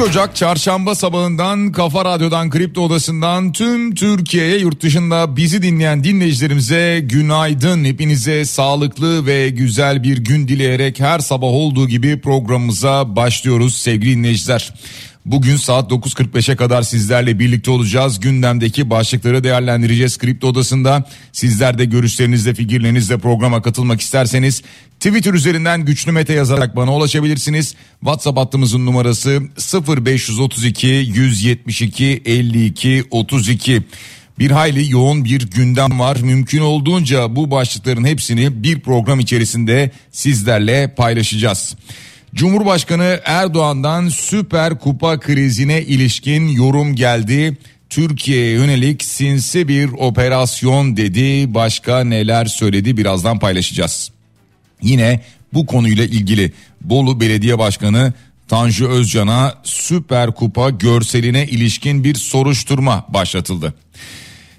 Ocak çarşamba sabahından Kafa Radyo'dan Kripto Odası'ndan tüm Türkiye'ye yurt dışında bizi dinleyen dinleyicilerimize günaydın. Hepinize sağlıklı ve güzel bir gün dileyerek her sabah olduğu gibi programımıza başlıyoruz sevgili dinleyiciler. Bugün saat 9.45'e kadar sizlerle birlikte olacağız. Gündemdeki başlıkları değerlendireceğiz Kripto Odası'nda. Sizler de görüşlerinizle, fikirlerinizle programa katılmak isterseniz Twitter üzerinden güçlü mete yazarak bana ulaşabilirsiniz. WhatsApp hattımızın numarası 0532 172 52 32. Bir hayli yoğun bir gündem var. Mümkün olduğunca bu başlıkların hepsini bir program içerisinde sizlerle paylaşacağız. Cumhurbaşkanı Erdoğan'dan Süper Kupa krizine ilişkin yorum geldi. Türkiye'ye yönelik sinsi bir operasyon dedi. Başka neler söyledi birazdan paylaşacağız. Yine bu konuyla ilgili Bolu Belediye Başkanı Tanju Özcan'a Süper Kupa görseline ilişkin bir soruşturma başlatıldı.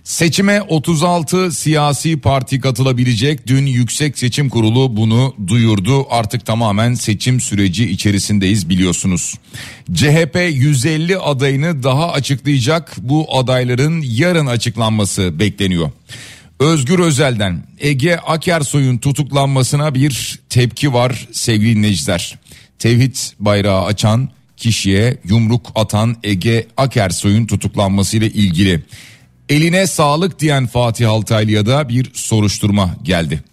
Seçime 36 siyasi parti katılabilecek. Dün Yüksek Seçim Kurulu bunu duyurdu. Artık tamamen seçim süreci içerisindeyiz biliyorsunuz. CHP 150 adayını daha açıklayacak. Bu adayların yarın açıklanması bekleniyor. Özgür Özel'den Ege Akersoy'un tutuklanmasına bir tepki var sevgili dinleyiciler. Tevhid bayrağı açan kişiye yumruk atan Ege Akersoy'un tutuklanmasıyla ilgili eline sağlık diyen Fatih Altaylı'ya da bir soruşturma geldi.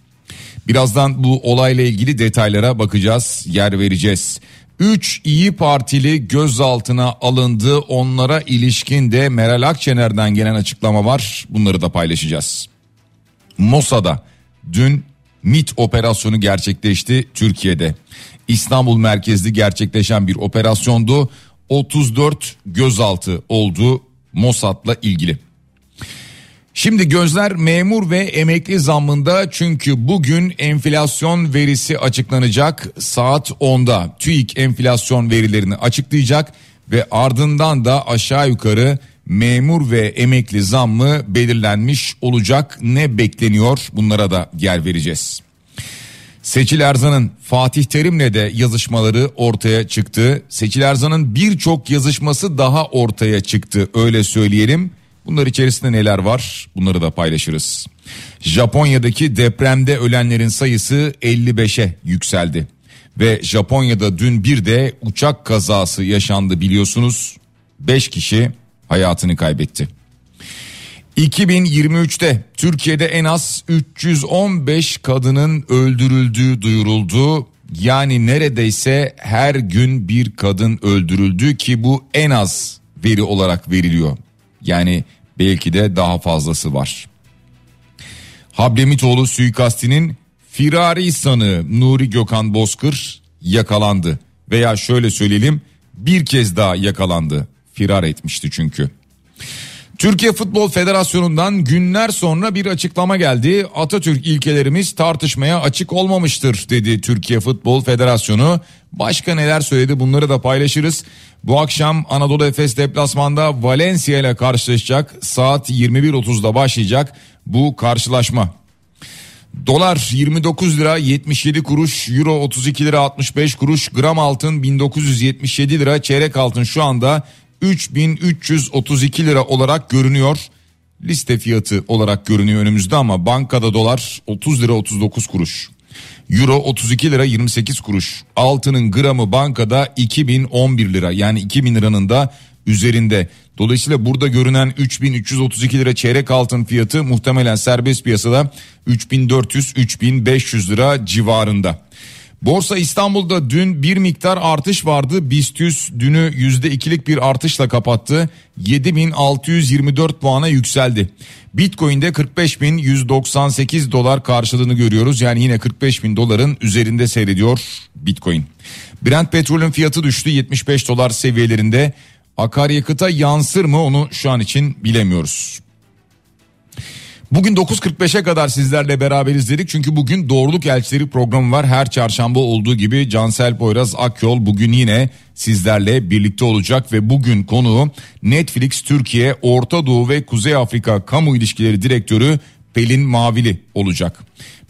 Birazdan bu olayla ilgili detaylara bakacağız, yer vereceğiz. 3 iyi Partili gözaltına alındı. Onlara ilişkin de Meral Akşener'den gelen açıklama var. Bunları da paylaşacağız. Mossad'a dün MIT operasyonu gerçekleşti Türkiye'de. İstanbul merkezli gerçekleşen bir operasyondu. 34 gözaltı oldu Mossad'la ilgili. Şimdi gözler memur ve emekli zammında çünkü bugün enflasyon verisi açıklanacak saat 10'da. TÜİK enflasyon verilerini açıklayacak ve ardından da aşağı yukarı memur ve emekli zammı belirlenmiş olacak. Ne bekleniyor bunlara da yer vereceğiz. Seçil Erzan'ın Fatih Terim'le de yazışmaları ortaya çıktı. Seçil Erzan'ın birçok yazışması daha ortaya çıktı öyle söyleyelim. Bunlar içerisinde neler var bunları da paylaşırız. Japonya'daki depremde ölenlerin sayısı 55'e yükseldi. Ve Japonya'da dün bir de uçak kazası yaşandı biliyorsunuz. 5 kişi hayatını kaybetti. 2023'te Türkiye'de en az 315 kadının öldürüldüğü duyuruldu. Yani neredeyse her gün bir kadın öldürüldü ki bu en az veri olarak veriliyor. Yani belki de daha fazlası var. Hablemitoğlu suikastinin firari sanığı Nuri Gökhan Bozkır yakalandı. Veya şöyle söyleyelim bir kez daha yakalandı. Firar etmişti çünkü. Türkiye Futbol Federasyonu'ndan günler sonra bir açıklama geldi. Atatürk ilkelerimiz tartışmaya açık olmamıştır dedi Türkiye Futbol Federasyonu. Başka neler söyledi bunları da paylaşırız. Bu akşam Anadolu Efes deplasmanda Valencia ile karşılaşacak. Saat 21.30'da başlayacak bu karşılaşma. Dolar 29 lira 77 kuruş, euro 32 lira 65 kuruş, gram altın 1977 lira, çeyrek altın şu anda 3332 lira olarak görünüyor. Liste fiyatı olarak görünüyor önümüzde ama bankada dolar 30 lira 39 kuruş. Euro 32 lira 28 kuruş. Altının gramı bankada 2011 lira yani 2000 liranın da üzerinde. Dolayısıyla burada görünen 3332 lira çeyrek altın fiyatı muhtemelen serbest piyasada 3400-3500 lira civarında. Borsa İstanbul'da dün bir miktar artış vardı. BIST dünü %2'lik bir artışla kapattı. 7624 puana yükseldi. Bitcoin'de 45.198 dolar karşılığını görüyoruz. Yani yine 45.000 doların üzerinde seyrediyor Bitcoin. Brent petrolün fiyatı düştü 75 dolar seviyelerinde. Akaryakıta yansır mı onu şu an için bilemiyoruz. Bugün 9.45'e kadar sizlerle beraberiz dedik çünkü bugün Doğruluk Elçileri programı var. Her çarşamba olduğu gibi Cansel Poyraz Akyol bugün yine sizlerle birlikte olacak ve bugün konuğu Netflix Türkiye, Orta Doğu ve Kuzey Afrika Kamu İlişkileri Direktörü Pelin Mavili olacak.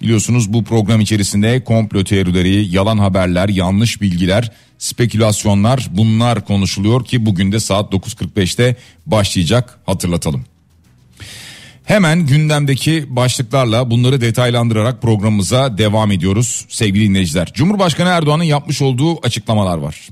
Biliyorsunuz bu program içerisinde komplo teorileri, yalan haberler, yanlış bilgiler, spekülasyonlar bunlar konuşuluyor ki bugün de saat 9.45'te başlayacak hatırlatalım. Hemen gündemdeki başlıklarla bunları detaylandırarak programımıza devam ediyoruz sevgili dinleyiciler. Cumhurbaşkanı Erdoğan'ın yapmış olduğu açıklamalar var.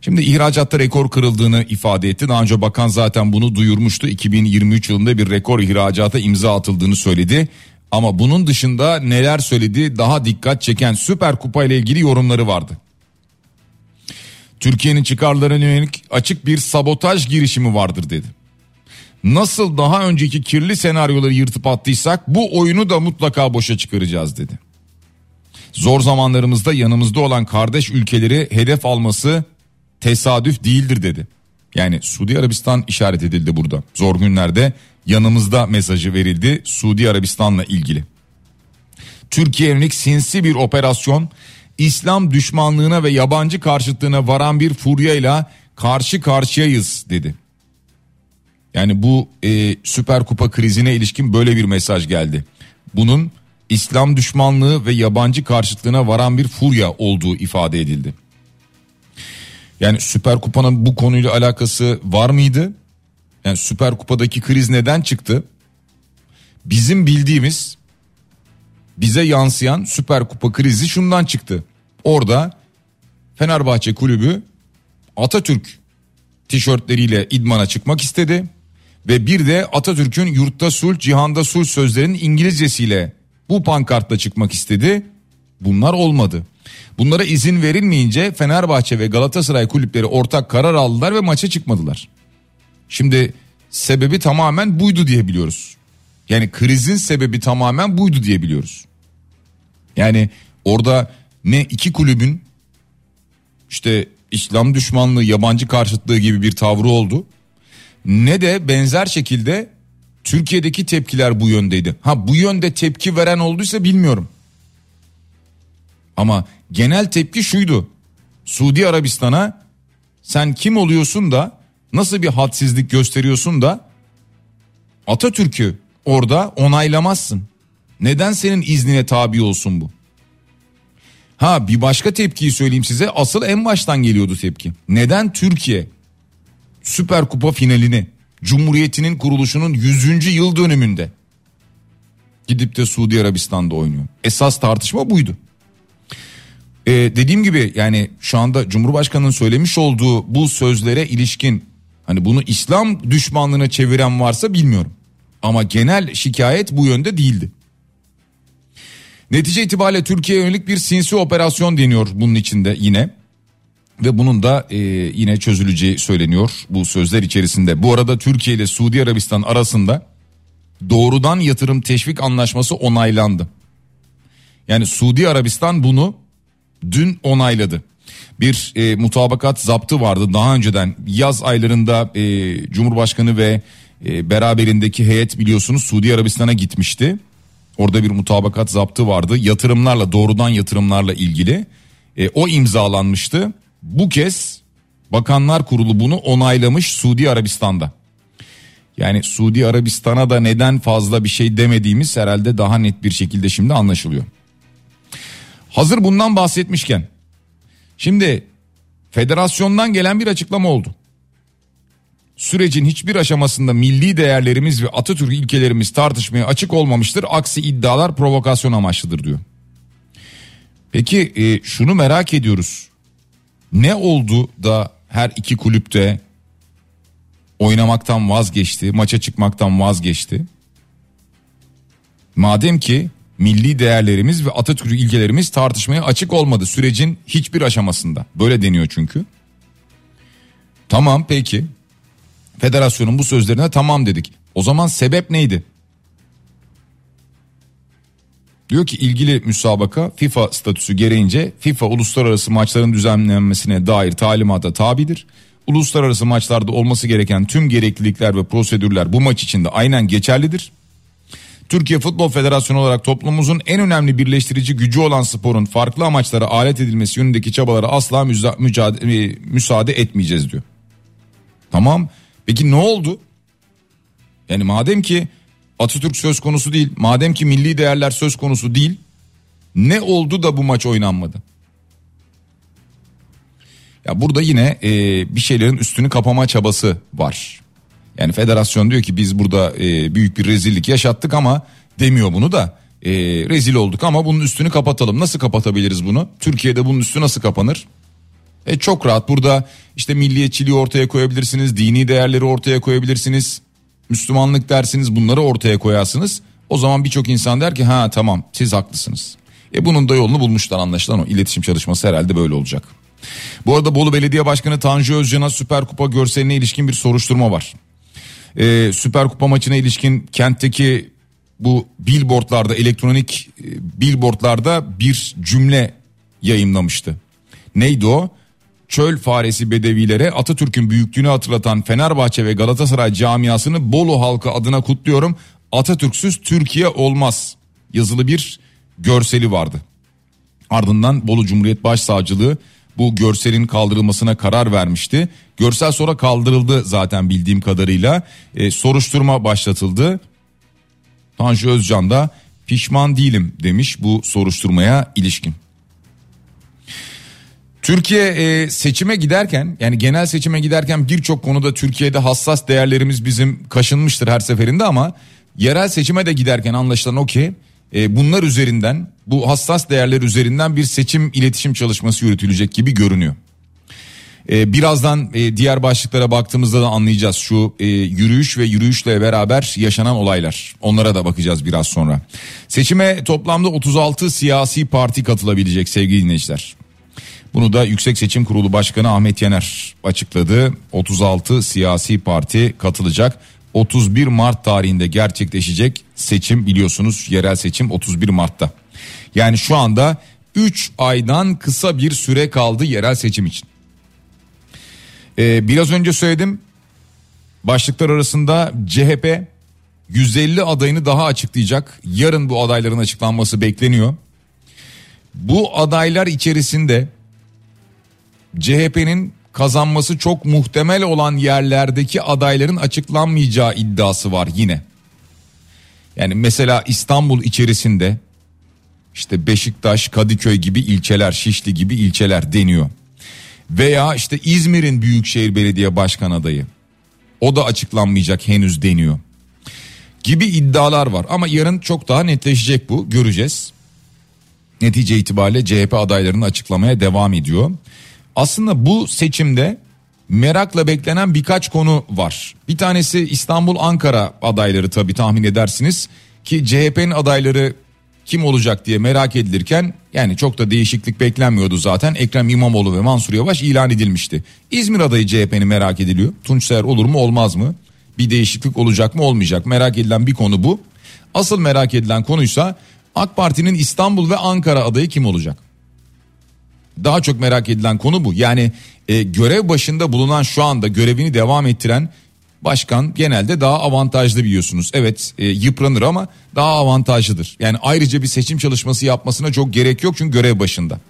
Şimdi ihracatta rekor kırıldığını ifade etti. Daha önce bakan zaten bunu duyurmuştu. 2023 yılında bir rekor ihracata imza atıldığını söyledi. Ama bunun dışında neler söyledi daha dikkat çeken Süper Kupa ile ilgili yorumları vardı. Türkiye'nin çıkarlarına yönelik açık bir sabotaj girişimi vardır dedi. Nasıl daha önceki kirli senaryoları yırtıp attıysak bu oyunu da mutlaka boşa çıkaracağız dedi. Zor zamanlarımızda yanımızda olan kardeş ülkeleri hedef alması tesadüf değildir dedi. Yani Suudi Arabistan işaret edildi burada. Zor günlerde yanımızda mesajı verildi Suudi Arabistan'la ilgili. Türkiye yönelik sinsi bir operasyon İslam düşmanlığına ve yabancı karşıtlığına varan bir furyayla karşı karşıyayız dedi. Yani bu e, Süper Kupa krizine ilişkin böyle bir mesaj geldi. Bunun İslam düşmanlığı ve yabancı karşıtlığına varan bir furya olduğu ifade edildi. Yani Süper Kupa'nın bu konuyla alakası var mıydı? Yani Süper Kupa'daki kriz neden çıktı? Bizim bildiğimiz bize yansıyan Süper Kupa krizi şundan çıktı. Orada Fenerbahçe kulübü Atatürk tişörtleriyle idmana çıkmak istedi ve bir de Atatürk'ün yurtta sulh cihanda sulh sözlerinin İngilizcesiyle bu pankartla çıkmak istedi. Bunlar olmadı. Bunlara izin verilmeyince Fenerbahçe ve Galatasaray kulüpleri ortak karar aldılar ve maça çıkmadılar. Şimdi sebebi tamamen buydu diye biliyoruz. Yani krizin sebebi tamamen buydu diye biliyoruz. Yani orada ne iki kulübün işte İslam düşmanlığı, yabancı karşıtlığı gibi bir tavrı oldu ne de benzer şekilde Türkiye'deki tepkiler bu yöndeydi. Ha bu yönde tepki veren olduysa bilmiyorum. Ama genel tepki şuydu. Suudi Arabistan'a sen kim oluyorsun da nasıl bir hadsizlik gösteriyorsun da Atatürk'ü orada onaylamazsın. Neden senin iznine tabi olsun bu? Ha bir başka tepkiyi söyleyeyim size. Asıl en baştan geliyordu tepki. Neden Türkiye Süper Kupa finalini Cumhuriyetinin kuruluşunun 100. yıl dönümünde gidip de Suudi Arabistan'da oynuyor. Esas tartışma buydu. Ee, dediğim gibi yani şu anda Cumhurbaşkanı'nın söylemiş olduğu bu sözlere ilişkin hani bunu İslam düşmanlığına çeviren varsa bilmiyorum. Ama genel şikayet bu yönde değildi. Netice itibariyle Türkiye'ye yönelik bir sinsi operasyon deniyor bunun içinde yine ve bunun da e, yine çözüleceği söyleniyor bu sözler içerisinde. Bu arada Türkiye ile Suudi Arabistan arasında doğrudan yatırım teşvik anlaşması onaylandı. Yani Suudi Arabistan bunu dün onayladı. Bir e, mutabakat zaptı vardı daha önceden yaz aylarında e, Cumhurbaşkanı ve e, beraberindeki heyet biliyorsunuz Suudi Arabistan'a gitmişti. Orada bir mutabakat zaptı vardı yatırımlarla doğrudan yatırımlarla ilgili e, o imzalanmıştı bu kez Bakanlar Kurulu bunu onaylamış Suudi Arabistan'da. Yani Suudi Arabistan'a da neden fazla bir şey demediğimiz herhalde daha net bir şekilde şimdi anlaşılıyor. Hazır bundan bahsetmişken şimdi federasyondan gelen bir açıklama oldu. Sürecin hiçbir aşamasında milli değerlerimiz ve Atatürk ilkelerimiz tartışmaya açık olmamıştır. Aksi iddialar provokasyon amaçlıdır diyor. Peki e, şunu merak ediyoruz. Ne oldu da her iki kulüpte oynamaktan vazgeçti, maça çıkmaktan vazgeçti. Madem ki milli değerlerimiz ve Atatürk ilkelerimiz tartışmaya açık olmadı sürecin hiçbir aşamasında. Böyle deniyor çünkü. Tamam peki. Federasyonun bu sözlerine tamam dedik. O zaman sebep neydi? Diyor ki ilgili müsabaka FIFA statüsü gereğince FIFA uluslararası maçların düzenlenmesine dair talimata tabidir. Uluslararası maçlarda olması gereken tüm gereklilikler ve prosedürler bu maç için de aynen geçerlidir. Türkiye Futbol Federasyonu olarak toplumumuzun en önemli birleştirici gücü olan sporun farklı amaçlara alet edilmesi yönündeki çabalara asla mücadele, müsaade etmeyeceğiz diyor. Tamam peki ne oldu? Yani madem ki Atatürk söz konusu değil, madem ki milli değerler söz konusu değil, ne oldu da bu maç oynanmadı? Ya burada yine e, bir şeylerin üstünü kapama çabası var. Yani federasyon diyor ki biz burada e, büyük bir rezillik yaşattık ama demiyor bunu da e, rezil olduk ama bunun üstünü kapatalım. Nasıl kapatabiliriz bunu? Türkiye'de bunun üstü nasıl kapanır? E, çok rahat burada işte milliyetçiliği ortaya koyabilirsiniz, dini değerleri ortaya koyabilirsiniz. Müslümanlık dersiniz bunları ortaya koyarsınız. O zaman birçok insan der ki ha tamam siz haklısınız. E bunun da yolunu bulmuşlar anlaşılan o iletişim çalışması herhalde böyle olacak. Bu arada Bolu Belediye Başkanı Tanju Özcan'a Süper Kupa görseline ilişkin bir soruşturma var. Ee, Süper Kupa maçına ilişkin kentteki bu billboardlarda elektronik e, billboardlarda bir cümle yayınlamıştı. Neydi o? Çöl faresi bedevilere Atatürk'ün büyüklüğünü hatırlatan Fenerbahçe ve Galatasaray camiasını Bolu halkı adına kutluyorum. Atatürk'süz Türkiye olmaz yazılı bir görseli vardı. Ardından Bolu Cumhuriyet Başsavcılığı bu görselin kaldırılmasına karar vermişti. Görsel sonra kaldırıldı zaten bildiğim kadarıyla. E, soruşturma başlatıldı. Tanju Özcan da pişman değilim demiş bu soruşturmaya ilişkin. Türkiye e, seçime giderken yani genel seçime giderken birçok konuda Türkiye'de hassas değerlerimiz bizim kaşınmıştır her seferinde ama yerel seçime de giderken anlaşılan o ki e, bunlar üzerinden bu hassas değerler üzerinden bir seçim iletişim çalışması yürütülecek gibi görünüyor. E, birazdan e, diğer başlıklara baktığımızda da anlayacağız şu e, yürüyüş ve yürüyüşle beraber yaşanan olaylar. Onlara da bakacağız biraz sonra. Seçime toplamda 36 siyasi parti katılabilecek sevgili dinleyiciler. Bunu da Yüksek Seçim Kurulu Başkanı Ahmet Yener açıkladı. 36 siyasi parti katılacak. 31 Mart tarihinde gerçekleşecek seçim biliyorsunuz yerel seçim 31 Mart'ta. Yani şu anda 3 aydan kısa bir süre kaldı yerel seçim için. Ee, biraz önce söyledim başlıklar arasında CHP 150 adayını daha açıklayacak. Yarın bu adayların açıklanması bekleniyor. Bu adaylar içerisinde CHP'nin kazanması çok muhtemel olan yerlerdeki adayların açıklanmayacağı iddiası var yine. Yani mesela İstanbul içerisinde işte Beşiktaş, Kadıköy gibi ilçeler, Şişli gibi ilçeler deniyor. Veya işte İzmir'in Büyükşehir Belediye Başkan adayı. O da açıklanmayacak henüz deniyor. Gibi iddialar var ama yarın çok daha netleşecek bu göreceğiz. Netice itibariyle CHP adaylarını açıklamaya devam ediyor. Aslında bu seçimde merakla beklenen birkaç konu var. Bir tanesi İstanbul Ankara adayları tabi tahmin edersiniz ki CHP'nin adayları kim olacak diye merak edilirken yani çok da değişiklik beklenmiyordu zaten. Ekrem İmamoğlu ve Mansur Yavaş ilan edilmişti. İzmir adayı CHP'nin merak ediliyor. Tunç Seher olur mu olmaz mı? Bir değişiklik olacak mı olmayacak? Merak edilen bir konu bu. Asıl merak edilen konuysa AK Parti'nin İstanbul ve Ankara adayı kim olacak? Daha çok merak edilen konu bu. Yani e, görev başında bulunan şu anda görevini devam ettiren başkan genelde daha avantajlı biliyorsunuz. Evet e, yıpranır ama daha avantajlıdır. Yani ayrıca bir seçim çalışması yapmasına çok gerek yok çünkü görev başında.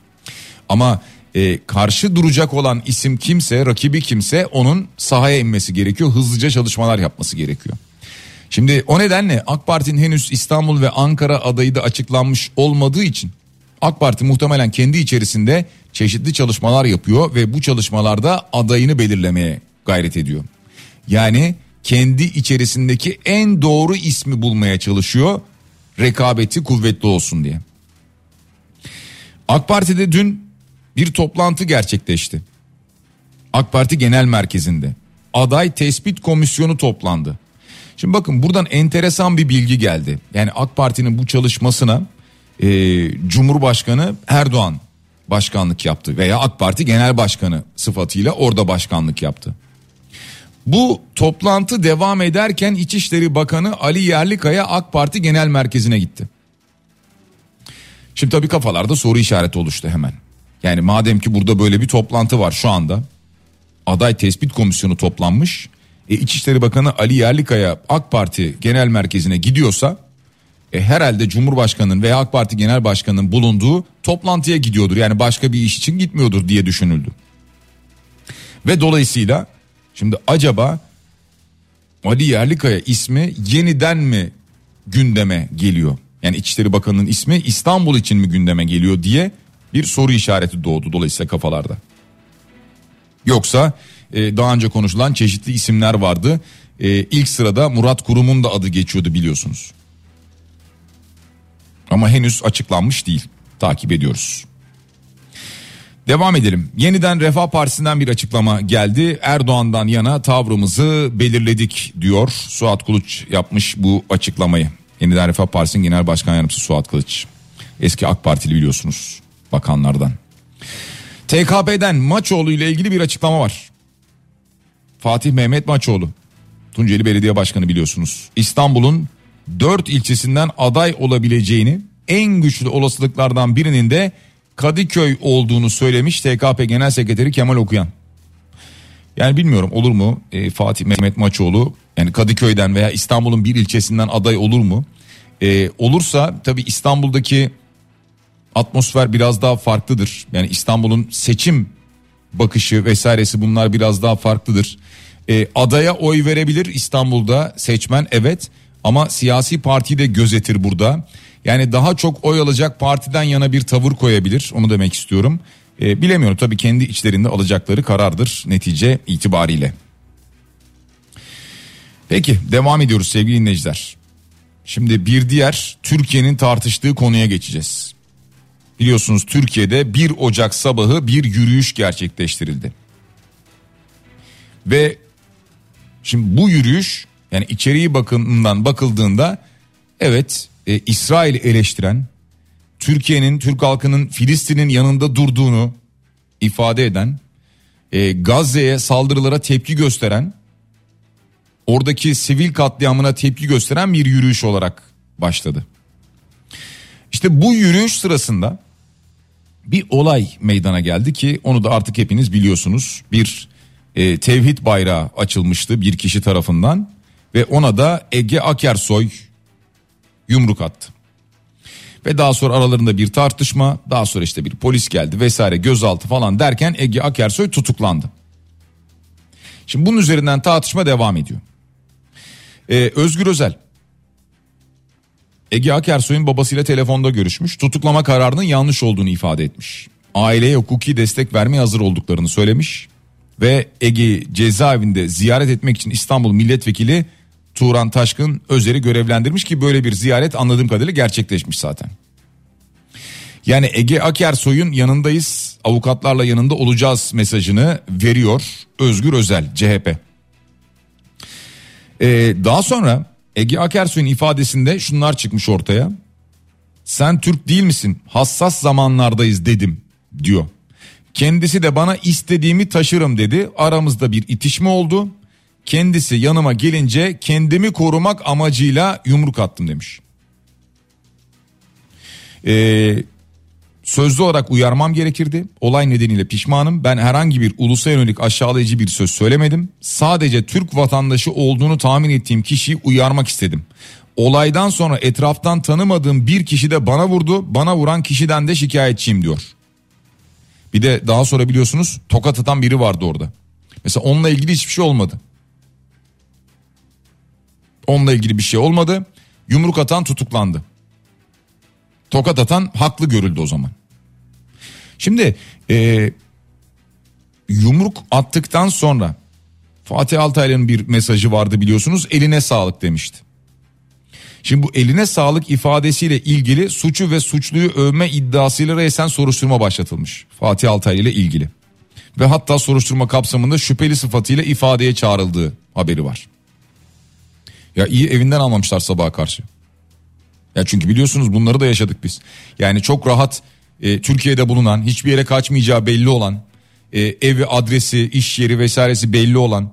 Ama e, karşı duracak olan isim kimse, rakibi kimse onun sahaya inmesi gerekiyor. Hızlıca çalışmalar yapması gerekiyor. Şimdi o nedenle AK Parti'nin henüz İstanbul ve Ankara adayı da açıklanmış olmadığı için AK Parti muhtemelen kendi içerisinde çeşitli çalışmalar yapıyor ve bu çalışmalarda adayını belirlemeye gayret ediyor. Yani kendi içerisindeki en doğru ismi bulmaya çalışıyor rekabeti kuvvetli olsun diye. AK Parti'de dün bir toplantı gerçekleşti. AK Parti Genel Merkezi'nde. aday tespit komisyonu toplandı. Şimdi bakın buradan enteresan bir bilgi geldi. Yani AK Parti'nin bu çalışmasına e, Cumhurbaşkanı Erdoğan başkanlık yaptı veya AK Parti Genel Başkanı sıfatıyla orada başkanlık yaptı. Bu toplantı devam ederken İçişleri Bakanı Ali Yerlikaya AK Parti Genel Merkezi'ne gitti. Şimdi tabii kafalarda soru işareti oluştu hemen. Yani madem ki burada böyle bir toplantı var şu anda. Aday tespit komisyonu toplanmış. E, İçişleri Bakanı Ali Yerlikaya AK Parti Genel Merkezi'ne gidiyorsa e, herhalde Cumhurbaşkanı'nın veya AK Parti Genel Başkanı'nın bulunduğu toplantıya gidiyordur. Yani başka bir iş için gitmiyordur diye düşünüldü. Ve dolayısıyla şimdi acaba Ali Yerlikaya ismi yeniden mi gündeme geliyor? Yani İçişleri Bakanı'nın ismi İstanbul için mi gündeme geliyor diye bir soru işareti doğdu dolayısıyla kafalarda. Yoksa e, daha önce konuşulan çeşitli isimler vardı. E, ilk sırada Murat Kurum'un da adı geçiyordu biliyorsunuz. Ama henüz açıklanmış değil. Takip ediyoruz. Devam edelim. Yeniden Refah Partisi'nden bir açıklama geldi. Erdoğan'dan yana tavrımızı belirledik diyor. Suat Kılıç yapmış bu açıklamayı. Yeniden Refah Partisi'nin Genel Başkan Yardımcısı Suat Kılıç. Eski AK Partili biliyorsunuz bakanlardan. TKP'den Maçoğlu ile ilgili bir açıklama var. Fatih Mehmet Maçoğlu. Tunceli Belediye Başkanı biliyorsunuz. İstanbul'un 4 ilçesinden aday olabileceğini en güçlü olasılıklardan birinin de Kadıköy olduğunu söylemiş TKP Genel Sekreteri Kemal Okuyan. Yani bilmiyorum olur mu e, Fatih Mehmet Maçoğlu yani Kadıköy'den veya İstanbul'un bir ilçesinden aday olur mu? E, olursa tabi İstanbul'daki atmosfer biraz daha farklıdır. Yani İstanbul'un seçim bakışı vesairesi bunlar biraz daha farklıdır. E, adaya oy verebilir İstanbul'da seçmen evet ama siyasi partiyi de gözetir burada. Yani daha çok oy alacak partiden yana bir tavır koyabilir onu demek istiyorum. E, bilemiyorum tabii kendi içlerinde alacakları karardır netice itibariyle. Peki devam ediyoruz sevgili dinleyiciler. Şimdi bir diğer Türkiye'nin tartıştığı konuya geçeceğiz. Biliyorsunuz Türkiye'de 1 Ocak sabahı bir yürüyüş gerçekleştirildi. Ve şimdi bu yürüyüş yani içeriği bakımından bakıldığında evet e, İsrail eleştiren Türkiye'nin Türk halkının Filistin'in yanında durduğunu ifade eden e, Gazze'ye saldırılara tepki gösteren oradaki sivil katliamına tepki gösteren bir yürüyüş olarak başladı. İşte bu yürüyüş sırasında bir olay meydana geldi ki onu da artık hepiniz biliyorsunuz. Bir e, tevhid bayrağı açılmıştı bir kişi tarafından ve ona da Ege Akersoy yumruk attı. Ve daha sonra aralarında bir tartışma daha sonra işte bir polis geldi vesaire gözaltı falan derken Ege Akersoy tutuklandı. Şimdi bunun üzerinden tartışma devam ediyor. Ee, Özgür Özel Ege Akersoy'un babasıyla telefonda görüşmüş. Tutuklama kararının yanlış olduğunu ifade etmiş. Aileye hukuki destek vermeye hazır olduklarını söylemiş. Ve Ege cezaevinde ziyaret etmek için İstanbul Milletvekili Turan Taşkın Özer'i görevlendirmiş ki böyle bir ziyaret anladığım kadarıyla gerçekleşmiş zaten. Yani Ege Akersoy'un yanındayız avukatlarla yanında olacağız mesajını veriyor Özgür Özel CHP. Ee, daha sonra Ege Akersoy'un ifadesinde şunlar çıkmış ortaya. Sen Türk değil misin? Hassas zamanlardayız dedim diyor. Kendisi de bana istediğimi taşırım dedi. Aramızda bir itişme oldu. Kendisi yanıma gelince kendimi korumak amacıyla yumruk attım demiş. Ee, sözlü olarak uyarmam gerekirdi. Olay nedeniyle pişmanım. Ben herhangi bir ulusa yönelik aşağılayıcı bir söz söylemedim. Sadece Türk vatandaşı olduğunu tahmin ettiğim kişiyi uyarmak istedim. Olaydan sonra etraftan tanımadığım bir kişi de bana vurdu. Bana vuran kişiden de şikayetçiyim diyor. Bir de daha sonra biliyorsunuz tokat atan biri vardı orada. Mesela onunla ilgili hiçbir şey olmadı. Onunla ilgili bir şey olmadı. Yumruk atan tutuklandı. Tokat atan haklı görüldü o zaman. Şimdi e, yumruk attıktan sonra Fatih Altaylı'nın bir mesajı vardı biliyorsunuz eline sağlık demişti. Şimdi bu eline sağlık ifadesiyle ilgili suçu ve suçluyu övme iddiasıyla resen soruşturma başlatılmış. Fatih Altaylı ile ilgili. ve hatta soruşturma kapsamında şüpheli sıfatıyla ifadeye çağrıldığı haberi var. Ya iyi evinden almamışlar sabaha karşı. Ya çünkü biliyorsunuz bunları da yaşadık biz. Yani çok rahat e, Türkiye'de bulunan hiçbir yere kaçmayacağı belli olan e, evi adresi iş yeri vesairesi belli olan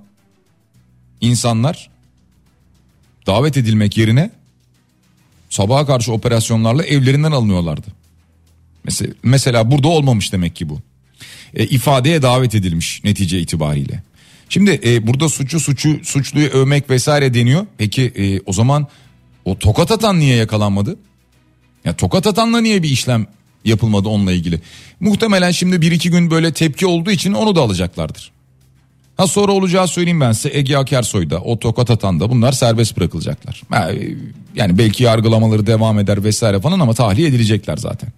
insanlar davet edilmek yerine sabaha karşı operasyonlarla evlerinden alınıyorlardı. Mesela, mesela burada olmamış demek ki bu. E, ifadeye davet edilmiş netice itibariyle. Şimdi e, burada suçu suçu suçluyu övmek vesaire deniyor. Peki e, o zaman o tokat atan niye yakalanmadı? Ya tokat atanla niye bir işlem yapılmadı onunla ilgili? Muhtemelen şimdi bir iki gün böyle tepki olduğu için onu da alacaklardır. Ha sonra olacağı söyleyeyim ben size Ege Akersoy'da o tokat atan da bunlar serbest bırakılacaklar. Yani belki yargılamaları devam eder vesaire falan ama tahliye edilecekler zaten.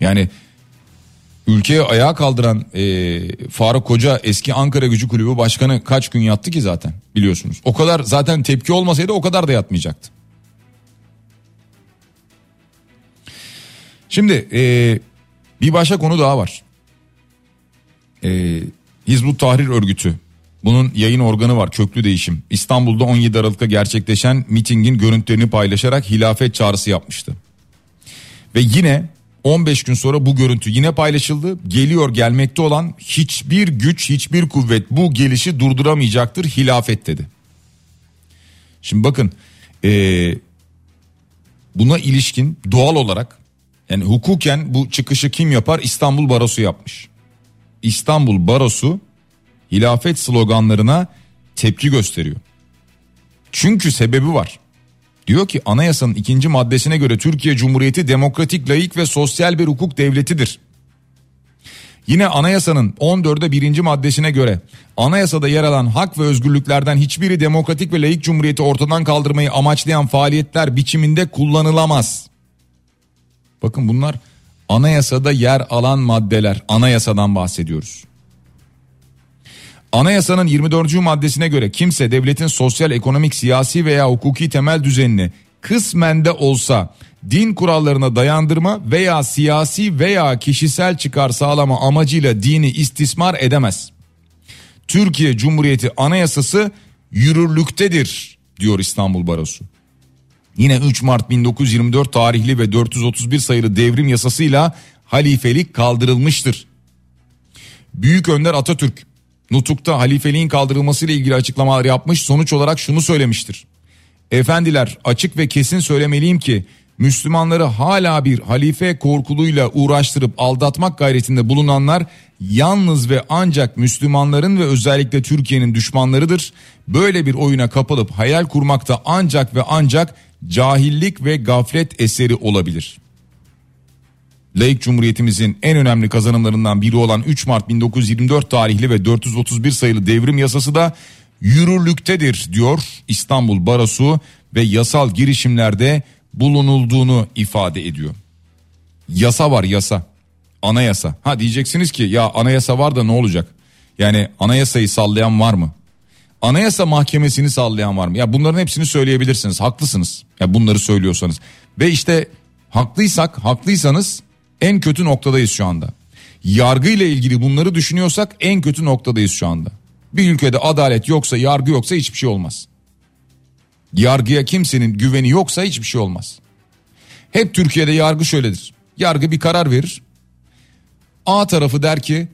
Yani ülkeye ayağa kaldıran e, Faruk Koca eski Ankara Gücü Kulübü başkanı kaç gün yattı ki zaten biliyorsunuz. O kadar zaten tepki olmasaydı o kadar da yatmayacaktı. Şimdi e, bir başka konu daha var. E, Hizbut Tahrir Örgütü bunun yayın organı var köklü değişim. İstanbul'da 17 Aralık'ta gerçekleşen mitingin görüntülerini paylaşarak hilafet çağrısı yapmıştı. Ve yine 15 gün sonra bu görüntü yine paylaşıldı. Geliyor gelmekte olan hiçbir güç hiçbir kuvvet bu gelişi durduramayacaktır hilafet dedi. Şimdi bakın ee, buna ilişkin doğal olarak yani hukuken bu çıkışı kim yapar İstanbul Barosu yapmış. İstanbul Barosu hilafet sloganlarına tepki gösteriyor. Çünkü sebebi var. Diyor ki anayasanın ikinci maddesine göre Türkiye Cumhuriyeti demokratik, layık ve sosyal bir hukuk devletidir. Yine anayasanın 14'e birinci maddesine göre anayasada yer alan hak ve özgürlüklerden hiçbiri demokratik ve layık cumhuriyeti ortadan kaldırmayı amaçlayan faaliyetler biçiminde kullanılamaz. Bakın bunlar anayasada yer alan maddeler anayasadan bahsediyoruz. Anayasanın 24. maddesine göre kimse devletin sosyal, ekonomik, siyasi veya hukuki temel düzenini kısmen de olsa din kurallarına dayandırma veya siyasi veya kişisel çıkar sağlama amacıyla dini istismar edemez. Türkiye Cumhuriyeti Anayasası yürürlüktedir diyor İstanbul Barosu. Yine 3 Mart 1924 tarihli ve 431 sayılı devrim yasasıyla halifelik kaldırılmıştır. Büyük Önder Atatürk Nutuk'ta halifeliğin kaldırılmasıyla ilgili açıklamalar yapmış sonuç olarak şunu söylemiştir. Efendiler açık ve kesin söylemeliyim ki Müslümanları hala bir halife korkuluyla uğraştırıp aldatmak gayretinde bulunanlar yalnız ve ancak Müslümanların ve özellikle Türkiye'nin düşmanlarıdır. Böyle bir oyuna kapılıp hayal kurmakta ancak ve ancak cahillik ve gaflet eseri olabilir. Laik Cumhuriyetimizin en önemli kazanımlarından biri olan 3 Mart 1924 tarihli ve 431 sayılı devrim yasası da yürürlüktedir diyor İstanbul Barosu ve yasal girişimlerde bulunulduğunu ifade ediyor. Yasa var yasa. Anayasa. Ha diyeceksiniz ki ya anayasa var da ne olacak? Yani anayasayı sallayan var mı? Anayasa mahkemesini sallayan var mı? Ya bunların hepsini söyleyebilirsiniz. Haklısınız. Ya bunları söylüyorsanız. Ve işte haklıysak, haklıysanız en kötü noktadayız şu anda. Yargı ile ilgili bunları düşünüyorsak en kötü noktadayız şu anda. Bir ülkede adalet yoksa, yargı yoksa hiçbir şey olmaz. Yargıya kimsenin güveni yoksa hiçbir şey olmaz. Hep Türkiye'de yargı şöyledir. Yargı bir karar verir. A tarafı der ki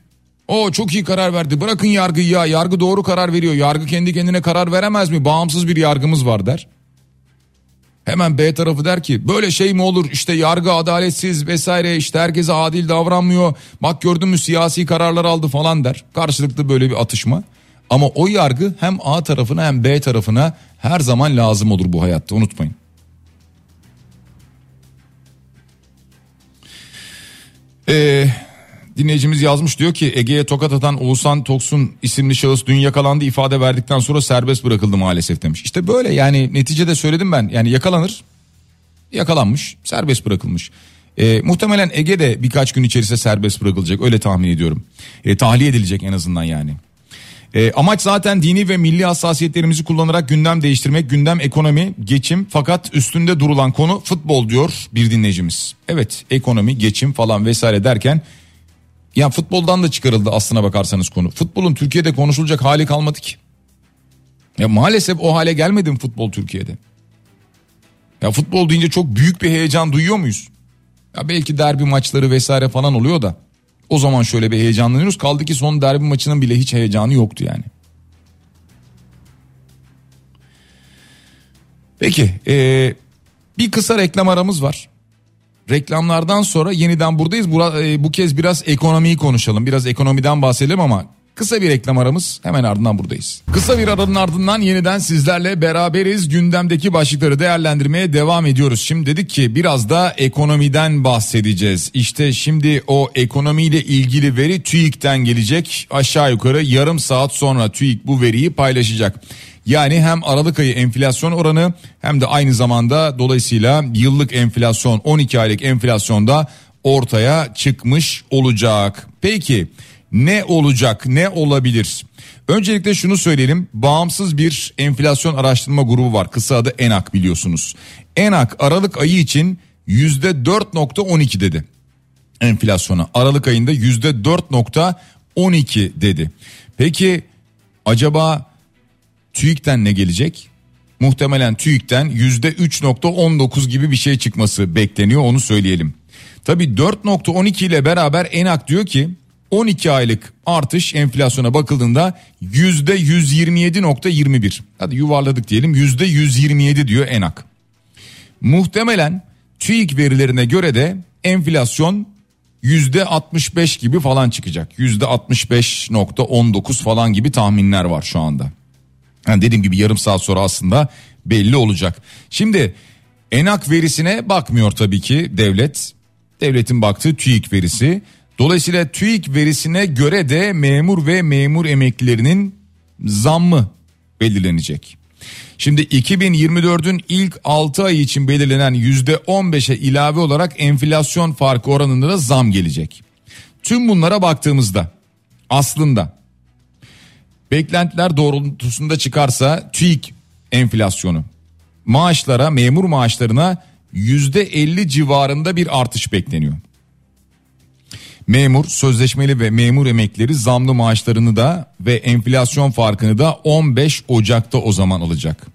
o çok iyi karar verdi bırakın yargıyı ya yargı doğru karar veriyor. Yargı kendi kendine karar veremez mi? Bağımsız bir yargımız var der. Hemen B tarafı der ki böyle şey mi olur işte yargı adaletsiz vesaire işte herkese adil davranmıyor. Bak gördün mü siyasi kararlar aldı falan der. Karşılıklı böyle bir atışma. Ama o yargı hem A tarafına hem B tarafına her zaman lazım olur bu hayatta unutmayın. Ee, dinleyicimiz yazmış diyor ki Ege'ye tokat atan Oğuzhan Toksun isimli şahıs dün yakalandı ifade verdikten sonra serbest bırakıldı maalesef demiş. İşte böyle yani neticede söyledim ben yani yakalanır yakalanmış serbest bırakılmış. E, muhtemelen Ege de birkaç gün içerisinde serbest bırakılacak öyle tahmin ediyorum. E, tahliye edilecek en azından yani. E, amaç zaten dini ve milli hassasiyetlerimizi kullanarak gündem değiştirmek, gündem ekonomi, geçim fakat üstünde durulan konu futbol diyor bir dinleyicimiz. Evet ekonomi, geçim falan vesaire derken Ya futboldan da çıkarıldı aslına bakarsanız konu. Futbolun Türkiye'de konuşulacak hali kalmadı ki. Ya maalesef o hale gelmedi mi futbol Türkiye'de? Ya futbol deyince çok büyük bir heyecan duyuyor muyuz? Ya belki derbi maçları vesaire falan oluyor da o zaman şöyle bir heyecanlanıyoruz. Kaldı ki son derbi maçının bile hiç heyecanı yoktu yani. Peki ee, bir kısa reklam aramız var. Reklamlardan sonra yeniden buradayız. Bu, e, bu kez biraz ekonomiyi konuşalım. Biraz ekonomiden bahsedelim ama Kısa bir reklam aramız hemen ardından buradayız. Kısa bir aranın ardından yeniden sizlerle beraberiz. Gündemdeki başlıkları değerlendirmeye devam ediyoruz. Şimdi dedik ki biraz da ekonomiden bahsedeceğiz. İşte şimdi o ekonomiyle ilgili veri TÜİK'ten gelecek. Aşağı yukarı yarım saat sonra TÜİK bu veriyi paylaşacak. Yani hem Aralık ayı enflasyon oranı hem de aynı zamanda dolayısıyla yıllık enflasyon 12 aylık enflasyonda ortaya çıkmış olacak. Peki ne olacak ne olabilir? Öncelikle şunu söyleyelim bağımsız bir enflasyon araştırma grubu var kısa adı ENAK biliyorsunuz. ENAK Aralık ayı için %4.12 dedi enflasyona Aralık ayında %4.12 dedi. Peki acaba TÜİK'ten ne gelecek? Muhtemelen TÜİK'ten %3.19 gibi bir şey çıkması bekleniyor onu söyleyelim. Tabi 4.12 ile beraber ENAK diyor ki 12 aylık artış enflasyona bakıldığında yüzde 127.21. Hadi yuvarladık diyelim yüzde 127 diyor ENAK. Muhtemelen TÜİK verilerine göre de enflasyon yüzde 65 gibi falan çıkacak. Yüzde 65.19 falan gibi tahminler var şu anda. Yani dediğim gibi yarım saat sonra aslında belli olacak. Şimdi ENAK verisine bakmıyor tabii ki devlet. Devletin baktığı TÜİK verisi. Dolayısıyla TÜİK verisine göre de memur ve memur emeklilerinin zammı belirlenecek. Şimdi 2024'ün ilk 6 ay için belirlenen %15'e ilave olarak enflasyon farkı oranında da zam gelecek. Tüm bunlara baktığımızda aslında beklentiler doğrultusunda çıkarsa TÜİK enflasyonu maaşlara memur maaşlarına %50 civarında bir artış bekleniyor. Memur, sözleşmeli ve memur emekleri zamlı maaşlarını da ve enflasyon farkını da 15 Ocak'ta o zaman alacak.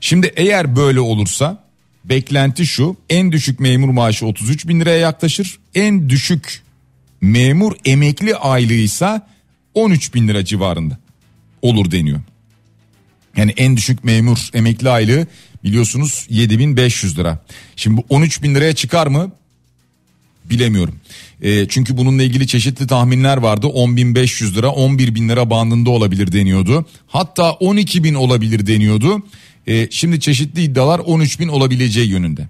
Şimdi eğer böyle olursa beklenti şu en düşük memur maaşı 33 bin liraya yaklaşır en düşük memur emekli aylığı ise 13 bin lira civarında olur deniyor. Yani en düşük memur emekli aylığı biliyorsunuz 7500 lira. Şimdi bu 13 bin liraya çıkar mı bilemiyorum. E, çünkü bununla ilgili çeşitli tahminler vardı. 10.500 lira 11.000 lira bandında olabilir deniyordu. Hatta 12.000 olabilir deniyordu. E, şimdi çeşitli iddialar 13.000 olabileceği yönünde.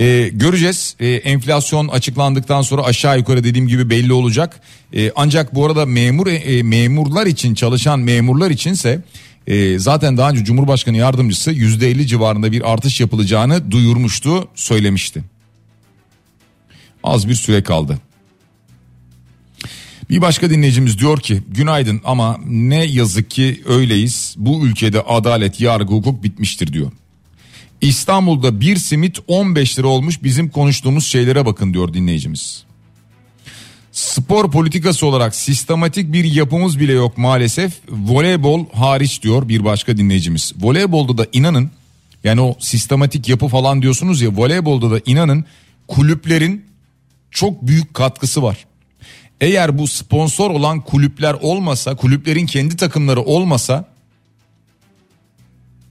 Ee, göreceğiz ee, enflasyon açıklandıktan sonra aşağı yukarı dediğim gibi belli olacak ee, ancak bu arada memur e, memurlar için çalışan memurlar içinse e, zaten daha önce Cumhurbaşkanı yardımcısı %50 civarında bir artış yapılacağını duyurmuştu söylemişti. Az bir süre kaldı. Bir başka dinleyicimiz diyor ki günaydın ama ne yazık ki öyleyiz. Bu ülkede adalet, yargı, hukuk bitmiştir diyor. İstanbul'da bir simit 15 lira olmuş bizim konuştuğumuz şeylere bakın diyor dinleyicimiz. Spor politikası olarak sistematik bir yapımız bile yok maalesef. Voleybol hariç diyor bir başka dinleyicimiz. Voleybolda da inanın yani o sistematik yapı falan diyorsunuz ya voleybolda da inanın kulüplerin çok büyük katkısı var. Eğer bu sponsor olan kulüpler olmasa, kulüplerin kendi takımları olmasa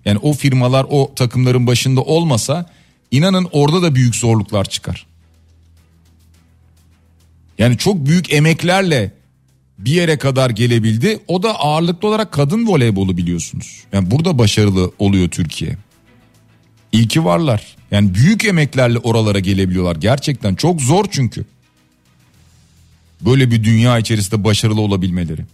yani o firmalar o takımların başında olmasa inanın orada da büyük zorluklar çıkar. Yani çok büyük emeklerle bir yere kadar gelebildi. O da ağırlıklı olarak kadın voleybolu biliyorsunuz. Yani burada başarılı oluyor Türkiye. İyi ki varlar. Yani büyük emeklerle oralara gelebiliyorlar. Gerçekten çok zor çünkü. Böyle bir dünya içerisinde başarılı olabilmeleri.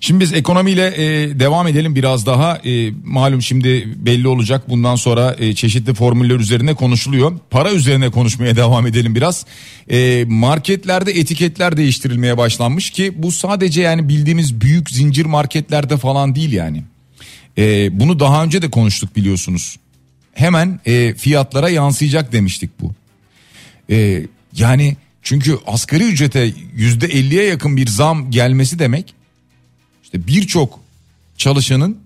Şimdi biz ekonomiyle e, devam edelim biraz daha. E, malum şimdi belli olacak bundan sonra e, çeşitli formüller üzerine konuşuluyor. Para üzerine konuşmaya devam edelim biraz. E, marketlerde etiketler değiştirilmeye başlanmış ki bu sadece yani bildiğimiz büyük zincir marketlerde falan değil yani. E, bunu daha önce de konuştuk biliyorsunuz. Hemen e, fiyatlara yansıyacak demiştik bu. E, Yani çünkü asgari ücrete yüzde elliye yakın bir zam gelmesi demek işte birçok çalışanın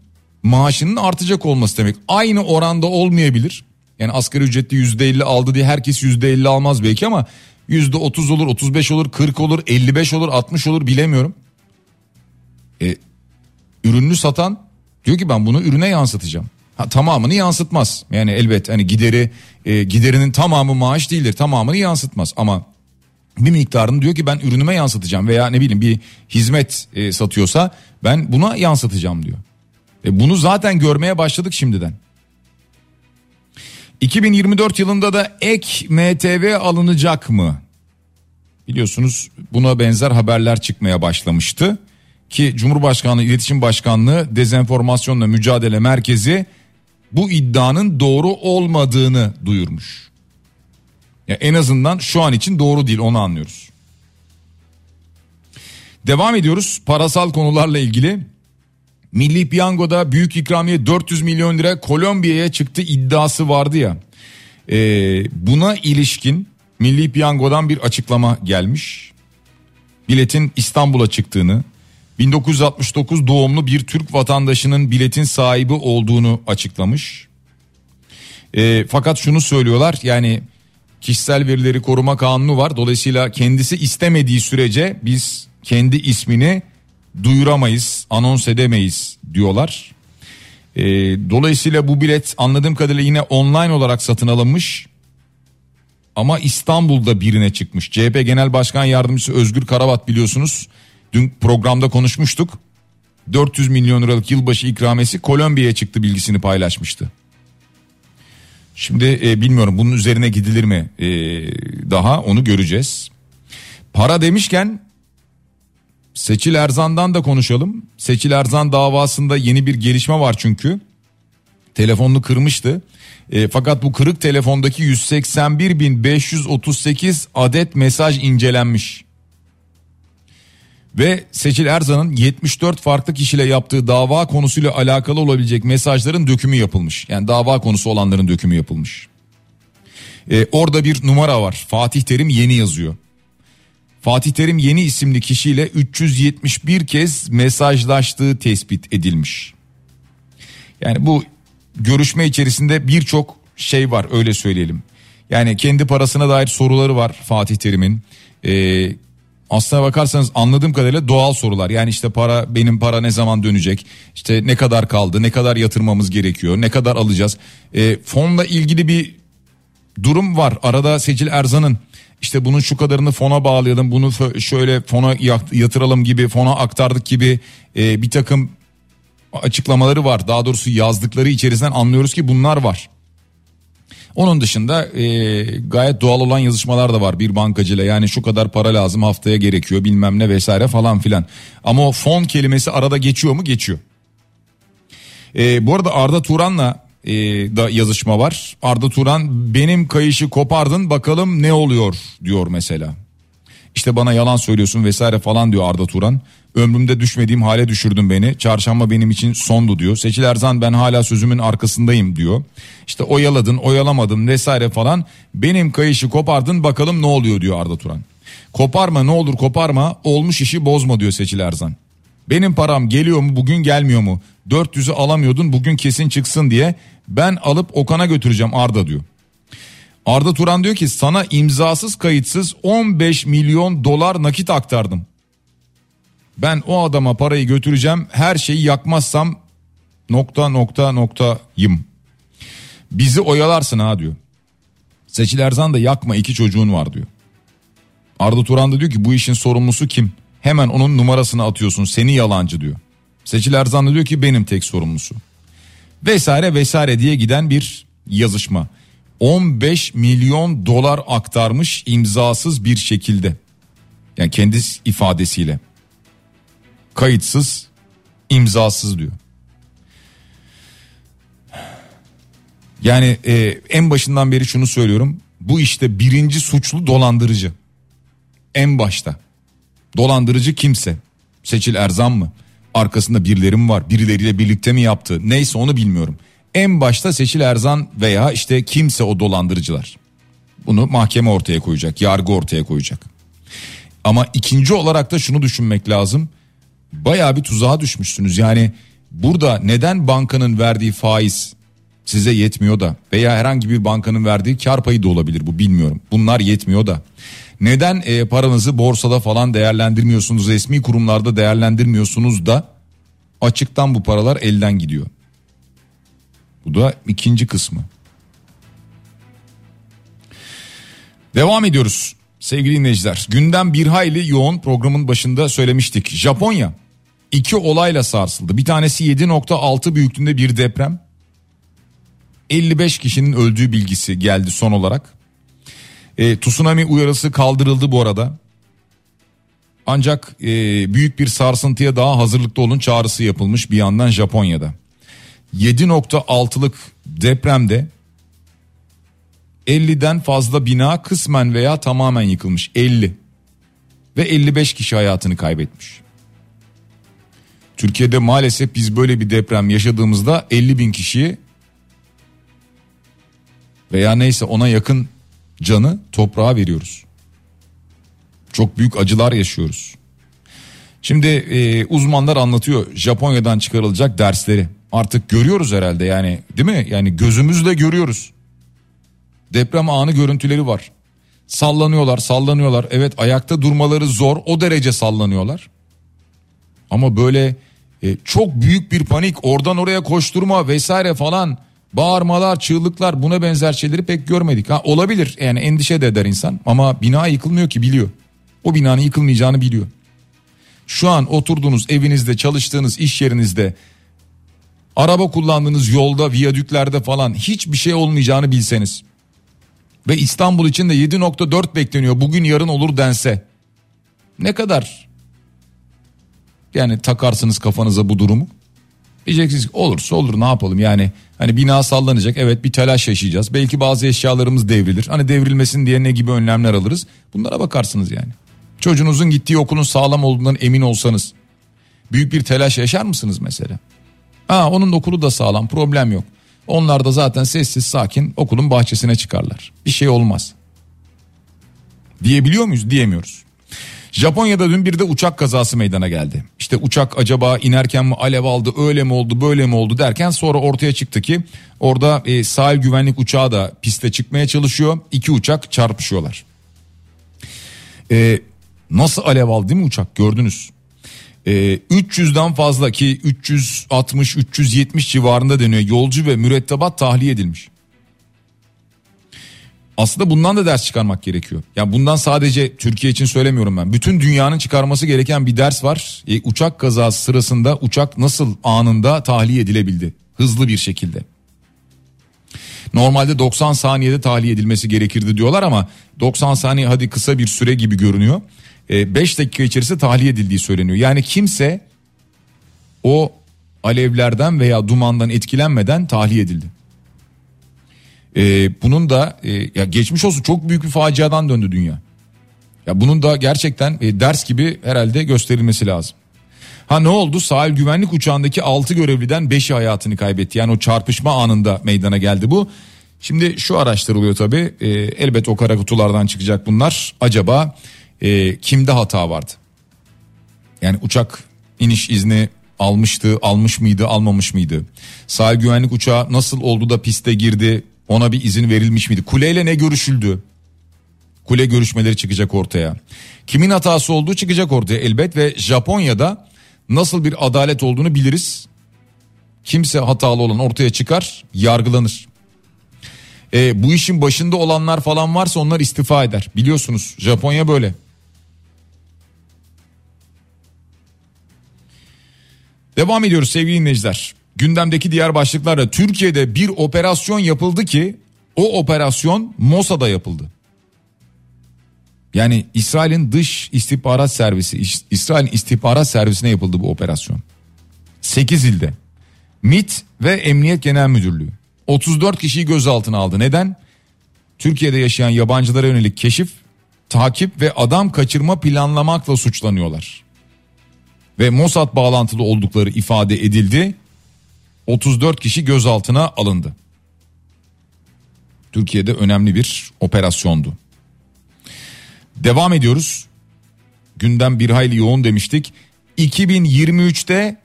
maaşının artacak olması demek. Aynı oranda olmayabilir. Yani asgari ücretli yüzde elli aldı diye herkes yüzde elli almaz belki ama yüzde otuz olur, otuz beş olur, kırk olur, elli beş olur, altmış olur bilemiyorum. E, ürününü satan diyor ki ben bunu ürüne yansıtacağım. Ha, tamamını yansıtmaz. Yani elbet hani gideri e, giderinin tamamı maaş değildir. Tamamını yansıtmaz ama bir miktarını diyor ki ben ürünüme yansıtacağım veya ne bileyim bir hizmet e, satıyorsa ben buna yansıtacağım diyor. E, bunu zaten görmeye başladık şimdiden. 2024 yılında da ek MTV alınacak mı? Biliyorsunuz buna benzer haberler çıkmaya başlamıştı ki Cumhurbaşkanlığı İletişim Başkanlığı Dezenformasyonla Mücadele Merkezi bu iddianın doğru olmadığını duyurmuş. Ya en azından şu an için doğru değil onu anlıyoruz. Devam ediyoruz parasal konularla ilgili. Milli Piyango'da büyük ikramiye 400 milyon lira Kolombiya'ya çıktı iddiası vardı ya. Ee, buna ilişkin Milli Piyango'dan bir açıklama gelmiş. Biletin İstanbul'a çıktığını, 1969 doğumlu bir Türk vatandaşının biletin sahibi olduğunu açıklamış. E, fakat şunu söylüyorlar yani kişisel verileri koruma kanunu var. Dolayısıyla kendisi istemediği sürece biz kendi ismini duyuramayız, anons edemeyiz diyorlar. E, dolayısıyla bu bilet anladığım kadarıyla yine online olarak satın alınmış. Ama İstanbul'da birine çıkmış. CHP Genel Başkan Yardımcısı Özgür Karabat biliyorsunuz Dün programda konuşmuştuk. 400 milyon liralık yılbaşı ikramesi Kolombiya'ya çıktı bilgisini paylaşmıştı. Şimdi e, bilmiyorum bunun üzerine gidilir mi e, daha onu göreceğiz. Para demişken Seçil Erzan'dan da konuşalım. Seçil Erzan davasında yeni bir gelişme var çünkü. Telefonunu kırmıştı. E, fakat bu kırık telefondaki 181.538 adet mesaj incelenmiş. Ve Seçil Erzan'ın 74 farklı kişiyle yaptığı dava konusuyla alakalı olabilecek mesajların dökümü yapılmış. Yani dava konusu olanların dökümü yapılmış. Ee, orada bir numara var. Fatih Terim yeni yazıyor. Fatih Terim yeni isimli kişiyle 371 kez mesajlaştığı tespit edilmiş. Yani bu görüşme içerisinde birçok şey var öyle söyleyelim. Yani kendi parasına dair soruları var Fatih Terim'in. Ee, aslına bakarsanız anladığım kadarıyla doğal sorular. Yani işte para benim para ne zaman dönecek? İşte ne kadar kaldı? Ne kadar yatırmamız gerekiyor? Ne kadar alacağız? E, fonla ilgili bir durum var. Arada Secil Erzan'ın işte bunun şu kadarını fona bağlayalım, bunu şöyle fona yatıralım gibi, fona aktardık gibi e, bir takım açıklamaları var. Daha doğrusu yazdıkları içerisinden anlıyoruz ki bunlar var. Onun dışında e, gayet doğal olan yazışmalar da var bir bankacıyla yani şu kadar para lazım haftaya gerekiyor bilmem ne vesaire falan filan. Ama o fon kelimesi arada geçiyor mu? Geçiyor. E, bu arada Arda Turan'la e, da yazışma var. Arda Turan benim kayışı kopardın bakalım ne oluyor diyor mesela. İşte bana yalan söylüyorsun vesaire falan diyor Arda Turan. Ömrümde düşmediğim hale düşürdün beni. Çarşamba benim için sondu diyor. Seçil Erzan ben hala sözümün arkasındayım diyor. İşte oyaladın oyalamadın vesaire falan. Benim kayışı kopardın bakalım ne oluyor diyor Arda Turan. Koparma ne olur koparma olmuş işi bozma diyor Seçil Erzan. Benim param geliyor mu bugün gelmiyor mu? 400'ü alamıyordun bugün kesin çıksın diye ben alıp Okan'a götüreceğim Arda diyor. Arda Turan diyor ki sana imzasız kayıtsız 15 milyon dolar nakit aktardım. Ben o adama parayı götüreceğim her şeyi yakmazsam nokta nokta noktayım. Bizi oyalarsın ha diyor. Seçil Erzan da yakma iki çocuğun var diyor. Arda Turan da diyor ki bu işin sorumlusu kim? Hemen onun numarasını atıyorsun seni yalancı diyor. Seçil Erzan da diyor ki benim tek sorumlusu. Vesaire vesaire diye giden bir yazışma. 15 milyon dolar aktarmış imzasız bir şekilde. Yani kendi ifadesiyle. Kayıtsız, imzasız diyor. Yani e, en başından beri şunu söylüyorum. Bu işte birinci suçlu dolandırıcı. En başta. Dolandırıcı kimse. Seçil Erzan mı? Arkasında birileri mi var? Birileriyle birlikte mi yaptı? Neyse onu bilmiyorum. En başta Seçil Erzan veya işte kimse o dolandırıcılar. Bunu mahkeme ortaya koyacak, yargı ortaya koyacak. Ama ikinci olarak da şunu düşünmek lazım. Baya bir tuzağa düşmüşsünüz. Yani burada neden bankanın verdiği faiz size yetmiyor da veya herhangi bir bankanın verdiği kar payı da olabilir bu bilmiyorum. Bunlar yetmiyor da. Neden e, paranızı borsada falan değerlendirmiyorsunuz, resmi kurumlarda değerlendirmiyorsunuz da açıktan bu paralar elden gidiyor. Bu da ikinci kısmı. Devam ediyoruz sevgili dinleyiciler. Gündem bir hayli yoğun programın başında söylemiştik. Japonya iki olayla sarsıldı. Bir tanesi 7.6 büyüklüğünde bir deprem. 55 kişinin öldüğü bilgisi geldi son olarak. E, tsunami uyarısı kaldırıldı bu arada. Ancak e, büyük bir sarsıntıya daha hazırlıklı olun çağrısı yapılmış bir yandan Japonya'da. 7.6'lık depremde 50'den fazla bina kısmen veya tamamen yıkılmış 50 ve 55 kişi hayatını kaybetmiş. Türkiye'de maalesef biz böyle bir deprem yaşadığımızda 50 bin kişiyi veya neyse ona yakın canı toprağa veriyoruz. Çok büyük acılar yaşıyoruz. Şimdi e, uzmanlar anlatıyor Japonya'dan çıkarılacak dersleri. Artık görüyoruz herhalde yani değil mi? Yani gözümüzle görüyoruz. Deprem anı görüntüleri var. Sallanıyorlar, sallanıyorlar. Evet ayakta durmaları zor. O derece sallanıyorlar. Ama böyle e, çok büyük bir panik, oradan oraya koşturma vesaire falan bağırmalar, çığlıklar buna benzer şeyleri pek görmedik. Ha, olabilir yani endişe de eder insan ama bina yıkılmıyor ki biliyor. O binanın yıkılmayacağını biliyor. Şu an oturduğunuz evinizde, çalıştığınız iş yerinizde, araba kullandığınız yolda, viyadüklerde falan hiçbir şey olmayacağını bilseniz ve İstanbul için de 7.4 bekleniyor bugün yarın olur dense ne kadar yani takarsınız kafanıza bu durumu? Diyeceksiniz olursa olur ne yapalım yani hani bina sallanacak evet bir telaş yaşayacağız belki bazı eşyalarımız devrilir hani devrilmesin diye ne gibi önlemler alırız bunlara bakarsınız yani. Çocuğunuzun gittiği okulun sağlam olduğundan emin olsanız büyük bir telaş yaşar mısınız mesela? Ha onun okulu da sağlam problem yok. Onlar da zaten sessiz sakin okulun bahçesine çıkarlar. Bir şey olmaz. Diyebiliyor muyuz? Diyemiyoruz. Japonya'da dün bir de uçak kazası meydana geldi. İşte uçak acaba inerken mi alev aldı öyle mi oldu böyle mi oldu derken sonra ortaya çıktı ki orada e, sahil güvenlik uçağı da piste çıkmaya çalışıyor. İki uçak çarpışıyorlar. E, nasıl alev aldı değil mi uçak gördünüz. E, 300'den fazla ki 360-370 civarında deniyor yolcu ve mürettebat tahliye edilmiş aslında bundan da ders çıkarmak gerekiyor. Yani bundan sadece Türkiye için söylemiyorum ben. Bütün dünyanın çıkarması gereken bir ders var. E, uçak kazası sırasında uçak nasıl anında tahliye edilebildi? Hızlı bir şekilde. Normalde 90 saniyede tahliye edilmesi gerekirdi diyorlar ama 90 saniye hadi kısa bir süre gibi görünüyor. 5 e, dakika içerisinde tahliye edildiği söyleniyor. Yani kimse o alevlerden veya dumandan etkilenmeden tahliye edildi. Ee, bunun da e, ya geçmiş olsun çok büyük bir faciadan döndü dünya. Ya bunun da gerçekten e, ders gibi herhalde gösterilmesi lazım. Ha ne oldu? Sahil güvenlik uçağındaki 6 görevliden 5'i hayatını kaybetti. Yani o çarpışma anında meydana geldi bu. Şimdi şu araştırılıyor tabii. E, elbet o kara kutulardan çıkacak bunlar. Acaba e, kimde hata vardı? Yani uçak iniş izni almıştı, almış mıydı, almamış mıydı? Sahil güvenlik uçağı nasıl oldu da piste girdi? Ona bir izin verilmiş miydi? Kuleyle ne görüşüldü? Kule görüşmeleri çıkacak ortaya. Kimin hatası olduğu çıkacak ortaya elbet ve Japonya'da nasıl bir adalet olduğunu biliriz. Kimse hatalı olan ortaya çıkar, yargılanır. E, bu işin başında olanlar falan varsa onlar istifa eder. Biliyorsunuz Japonya böyle. Devam ediyoruz sevgili dinleyiciler. Gündemdeki diğer başlıklarla Türkiye'de bir operasyon yapıldı ki o operasyon Mossad'a yapıldı. Yani İsrail'in dış istihbarat servisi, İsrail'in istihbarat servisine yapıldı bu operasyon. 8 ilde. MIT ve Emniyet Genel Müdürlüğü 34 kişiyi gözaltına aldı. Neden? Türkiye'de yaşayan yabancılara yönelik keşif, takip ve adam kaçırma planlamakla suçlanıyorlar. Ve Mossad bağlantılı oldukları ifade edildi. 34 kişi gözaltına alındı. Türkiye'de önemli bir operasyondu. Devam ediyoruz. Gündem bir hayli yoğun demiştik. 2023'te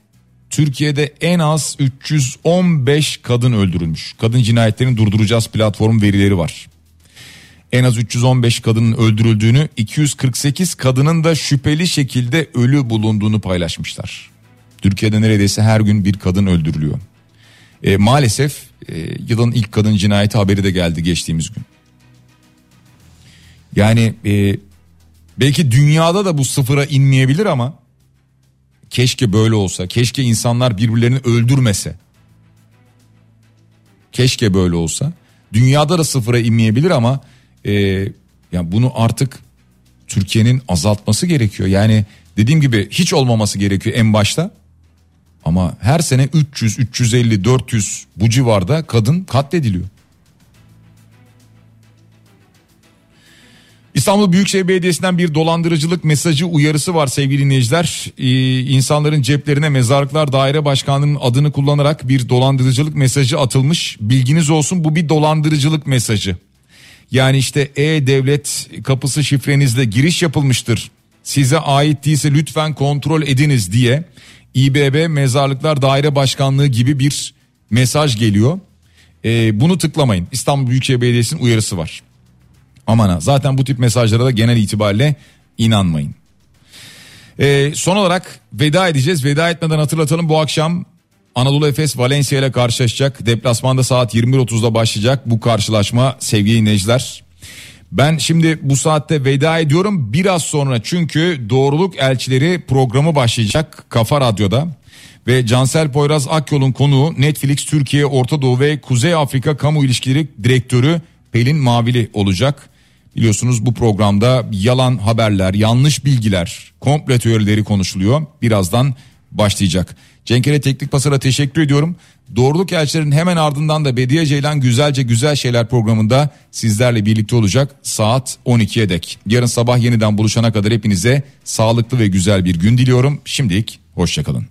Türkiye'de en az 315 kadın öldürülmüş. Kadın cinayetlerini durduracağız platform verileri var. En az 315 kadının öldürüldüğünü, 248 kadının da şüpheli şekilde ölü bulunduğunu paylaşmışlar. Türkiye'de neredeyse her gün bir kadın öldürülüyor. E, maalesef e, yılın ilk kadın cinayeti haberi de geldi geçtiğimiz gün. Yani e, belki dünyada da bu sıfıra inmeyebilir ama keşke böyle olsa. Keşke insanlar birbirlerini öldürmese. Keşke böyle olsa. Dünyada da sıfıra inmeyebilir ama e, yani bunu artık Türkiye'nin azaltması gerekiyor. Yani dediğim gibi hiç olmaması gerekiyor en başta. Ama her sene 300, 350, 400 bu civarda kadın katlediliyor. İstanbul Büyükşehir Belediyesi'nden bir dolandırıcılık mesajı uyarısı var sevgili dinleyiciler. Ee, insanların ceplerine mezarlıklar daire başkanının adını kullanarak bir dolandırıcılık mesajı atılmış. Bilginiz olsun bu bir dolandırıcılık mesajı. Yani işte e-devlet kapısı şifrenizle giriş yapılmıştır. Size ait değilse lütfen kontrol ediniz diye İBB Mezarlıklar Daire Başkanlığı gibi bir mesaj geliyor. Ee, bunu tıklamayın. İstanbul Büyükşehir Belediyesi'nin uyarısı var. Aman ha zaten bu tip mesajlara da genel itibariyle inanmayın. Ee, son olarak veda edeceğiz. Veda etmeden hatırlatalım bu akşam Anadolu Efes Valencia ile karşılaşacak. Deplasmanda saat 21.30'da başlayacak bu karşılaşma sevgili dinleyiciler. Ben şimdi bu saatte veda ediyorum biraz sonra çünkü Doğruluk Elçileri programı başlayacak Kafa Radyo'da. Ve Cansel Poyraz Akyol'un konuğu Netflix Türkiye, Orta Doğu ve Kuzey Afrika Kamu İlişkileri Direktörü Pelin Mavili olacak. Biliyorsunuz bu programda yalan haberler, yanlış bilgiler, komple teorileri konuşuluyor. Birazdan başlayacak. Cenkere Teknik Pasar'a teşekkür ediyorum. Doğruluk Elçilerin hemen ardından da Bediye Ceylan Güzelce Güzel Şeyler programında sizlerle birlikte olacak saat 12'ye dek. Yarın sabah yeniden buluşana kadar hepinize sağlıklı ve güzel bir gün diliyorum. Şimdilik hoşçakalın.